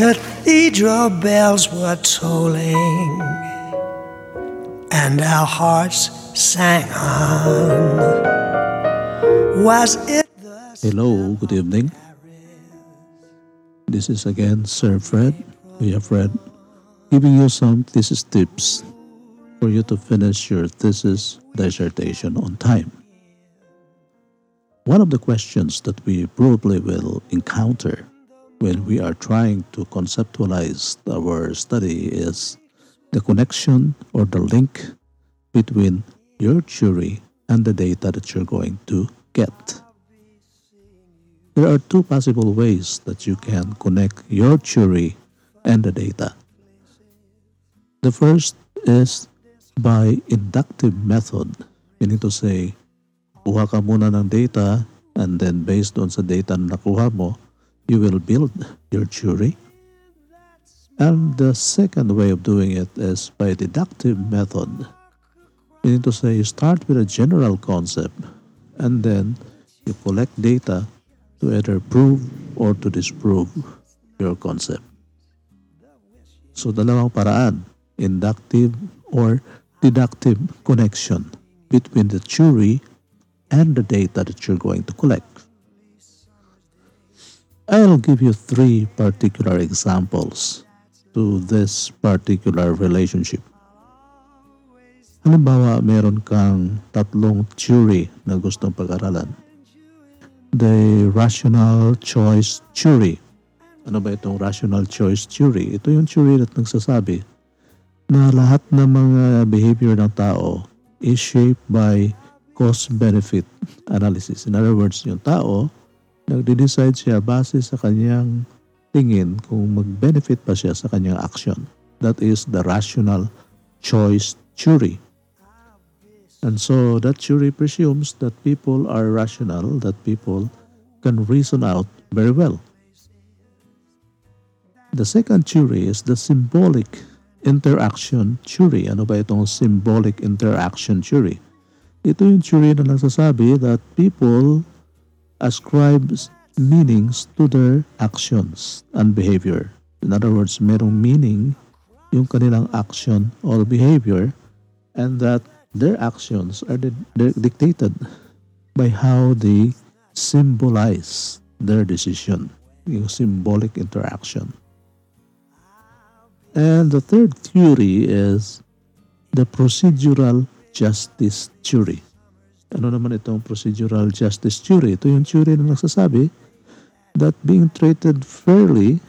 cathedral bells were tolling, and our hearts sang on. Was it Hello, good evening. This is again Sir Fred, we are Fred, giving you some thesis tips for you to finish your thesis dissertation on time. One of the questions that we probably will encounter when we are trying to conceptualize our study is the connection or the link between your theory and the data that you're going to get. There are two possible ways that you can connect your theory and the data. The first is by inductive method, meaning to say, kuha ka muna ng data and then based on sa data na nakuha mo, you will build your theory. And the second way of doing it is by deductive method, meaning to say you start with a general concept and then you collect data to either prove or to disprove your concept. So dalawang paraan, inductive or deductive connection between the theory and the data that you're going to collect. I'll give you three particular examples to this particular relationship. Halimbawa, meron kang tatlong theory na gustong pag-aralan. The rational choice theory. Ano ba itong rational choice theory? Ito yung theory na nagsasabi na lahat ng mga behavior ng tao is shaped by cost-benefit analysis. In other words, yung tao, nagde-decide siya base sa kanyang tingin kung mag-benefit pa siya sa kanyang action. That is the rational choice theory. And so that theory presumes that people are rational, that people can reason out very well. The second theory is the symbolic interaction theory. Ano ba itong symbolic interaction theory? Ito yung theory na nagsasabi that people ascribe meanings to their actions and behavior. In other words, merong meaning yung kanilang action or behavior and that their actions are di- dictated by how they symbolize their decision, yung symbolic interaction. And the third theory is the procedural justice theory. Ano naman itong procedural justice theory? Ito yung theory na nagsasabi that being treated fairly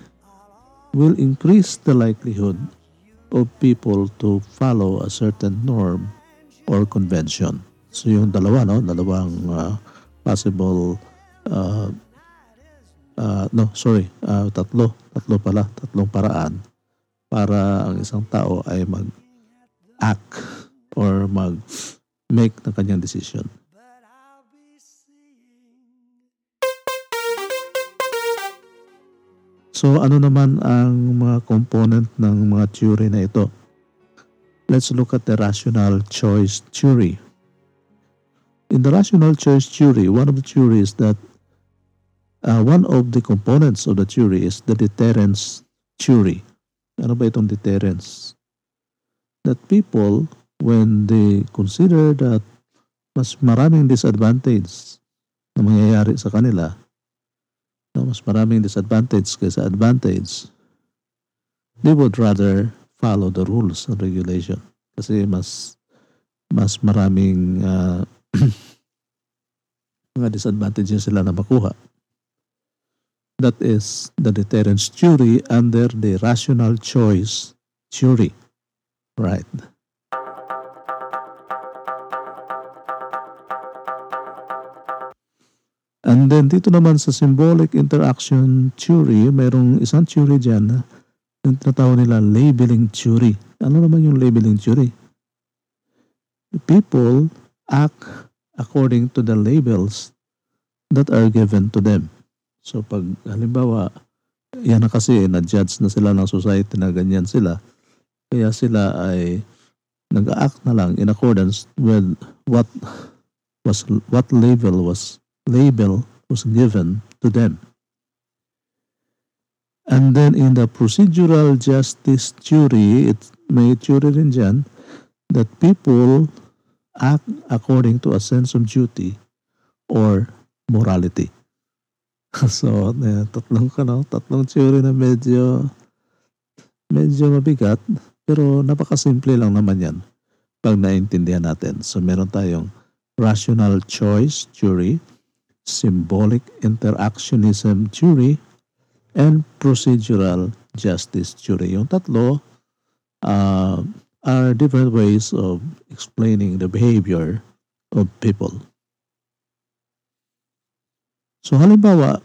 will increase the likelihood of people to follow a certain norm or convention. So yung dalawa, no? Dalawang uh, possible, uh, uh, no, sorry, uh, tatlo, tatlo pala, tatlong paraan para ang isang tao ay mag-act or mag-make ng kanyang decision. So ano naman ang mga component ng mga theory na ito? Let's look at the rational choice theory. In the rational choice theory, one of the theories that uh, one of the components of the theory is the deterrence theory. Ano ba itong deterrence? That people, when they consider that mas maraming disadvantage na mangyayari sa kanila, na mas maraming disadvantage kaysa advantage, they would rather follow the rules and regulation kasi mas mas maraming uh, mga disadvantages sila na makuha. That is the deterrence theory under the rational choice theory. Right. And then dito naman sa symbolic interaction theory, mayroong isang theory dyan na yung tinatawag nila labeling theory. Ano naman yung labeling theory? People act according to the labels that are given to them. So pag halimbawa, yan na kasi na-judge na sila ng society na ganyan sila, kaya sila ay nag-act na lang in accordance with what was what label was label was given to them. And then in the procedural justice theory, it may theory rin dyan, that people act according to a sense of duty or morality. so, uh, tatlong, ano, tatlong theory na medyo medyo mabigat pero napakasimple lang naman yan pag naintindihan natin. So meron tayong rational choice theory, symbolic interactionism theory, and procedural justice theory. Yung tatlo uh, are different ways of explaining the behavior of people. So halimbawa,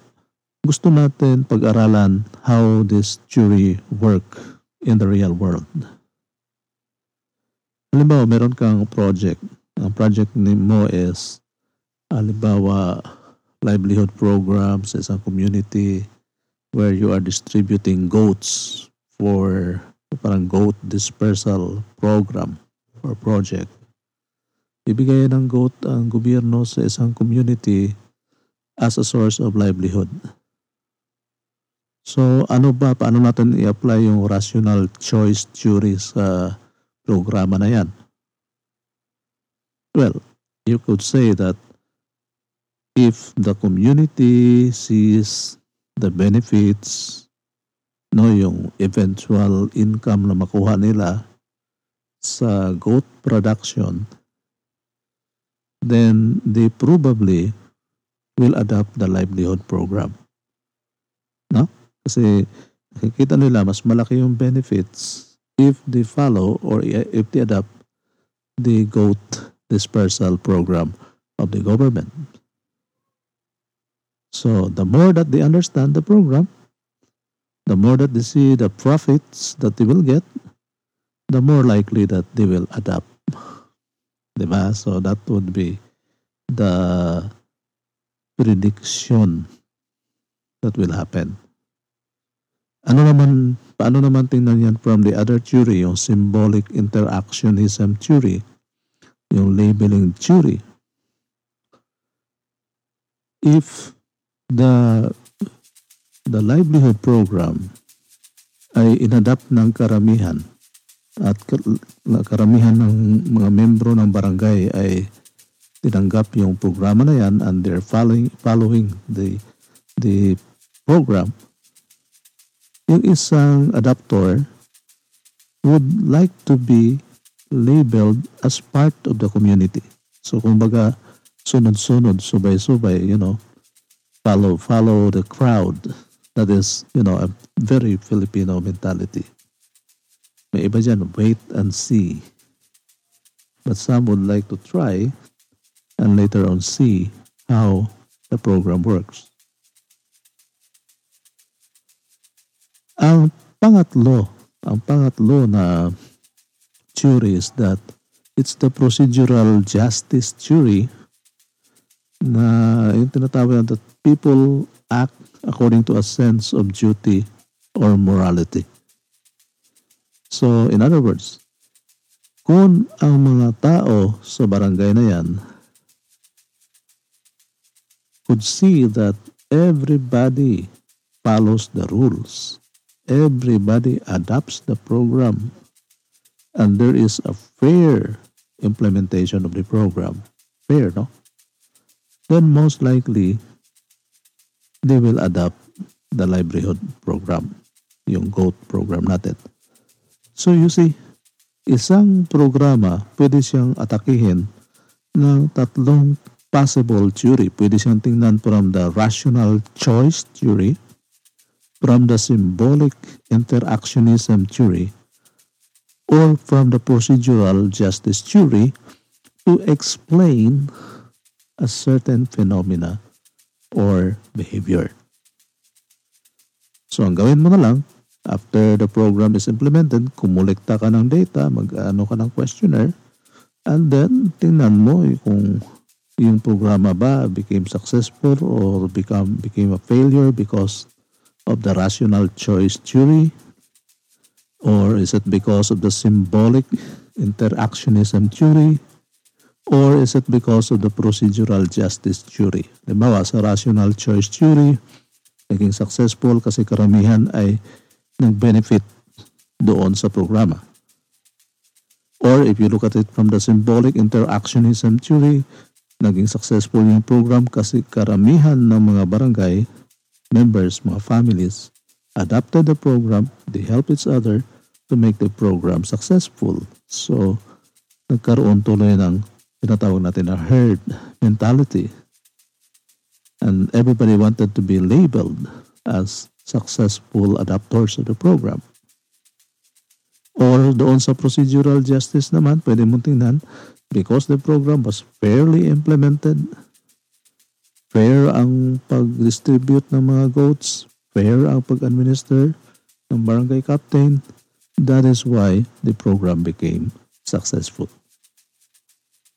gusto natin pag-aralan how this theory work in the real world. Halimbawa, meron kang project. Ang project mo is halimbawa livelihood program sa isang community where you are distributing goats for parang goat dispersal program or project. Bibigay ng goat ang gobyerno sa isang community as a source of livelihood. So ano ba, paano natin i-apply yung rational choice theory sa programa na yan? Well, you could say that if the community sees the benefits, no, yung eventual income na makuha nila sa goat production, then they probably will adopt the livelihood program. No? Kasi nakikita nila mas malaki yung benefits if they follow or if they adopt the goat dispersal program of the government. So the more that they understand the program, the more that they see the profits that they will get, the more likely that they will adapt. Diba? So that would be the prediction that will happen. Ano naman, paano naman tingnan yan from the other theory, yung symbolic interactionism theory, yung labeling theory. If the the livelihood program ay inadapt ng karamihan at karamihan ng mga membro ng barangay ay tinanggap yung programa na yan and they're following, following the, the program, yung isang adapter would like to be labeled as part of the community. So kumbaga, sunod-sunod, subay-subay, you know, follow follow the crowd. That is, you know, a very Filipino mentality. May iba dyan, wait and see. But some would like to try and later on see how the program works. Ang pangatlo, ang pangatlo na theory is that it's the procedural justice theory na yung tinatawag that people act according to a sense of duty or morality. So, in other words, kung ang mga tao sa barangay na yan could see that everybody follows the rules, everybody adopts the program, and there is a fair implementation of the program, fair, no? then most likely they will adopt the livelihood program, yung GOAT program natin. So you see, isang programa pwede siyang atakihin ng tatlong possible theory. Pwede siyang tingnan from the rational choice theory, from the symbolic interactionism theory, or from the procedural justice theory to explain a certain phenomena or behavior. So ang gawin mo na lang, after the program is implemented, kumulekta ka ng data, mag-ano ka ng questionnaire, and then tingnan mo kung yung programa ba became successful or become became a failure because of the rational choice theory or is it because of the symbolic interactionism theory Or is it because of the procedural justice theory? Halimbawa, sa rational choice theory, naging successful kasi karamihan ay nag-benefit doon sa programa. Or if you look at it from the symbolic interactionism theory, naging successful yung program kasi karamihan ng mga barangay members, mga families, adapted the program, they help each other to make the program successful. So, nagkaroon tuloy ng tinatawag natin na herd mentality. And everybody wanted to be labeled as successful adapters of the program. Or doon sa procedural justice naman, pwede mong tingnan, because the program was fairly implemented, fair ang pag-distribute ng mga goats, fair ang pag-administer ng barangay captain, that is why the program became successful.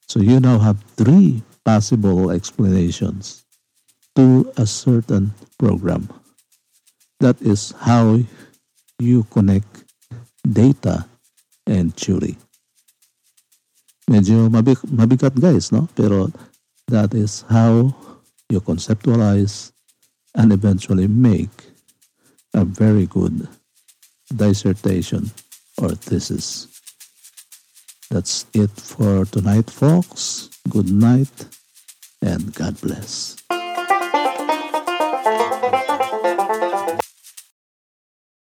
So you now have three possible explanations to a certain program. That is how you connect data and theory. Medyo mabig, mabigat guys, no? Pero that is how you conceptualize and eventually make a very good dissertation or thesis. That's it for tonight, folks. Good night and God bless.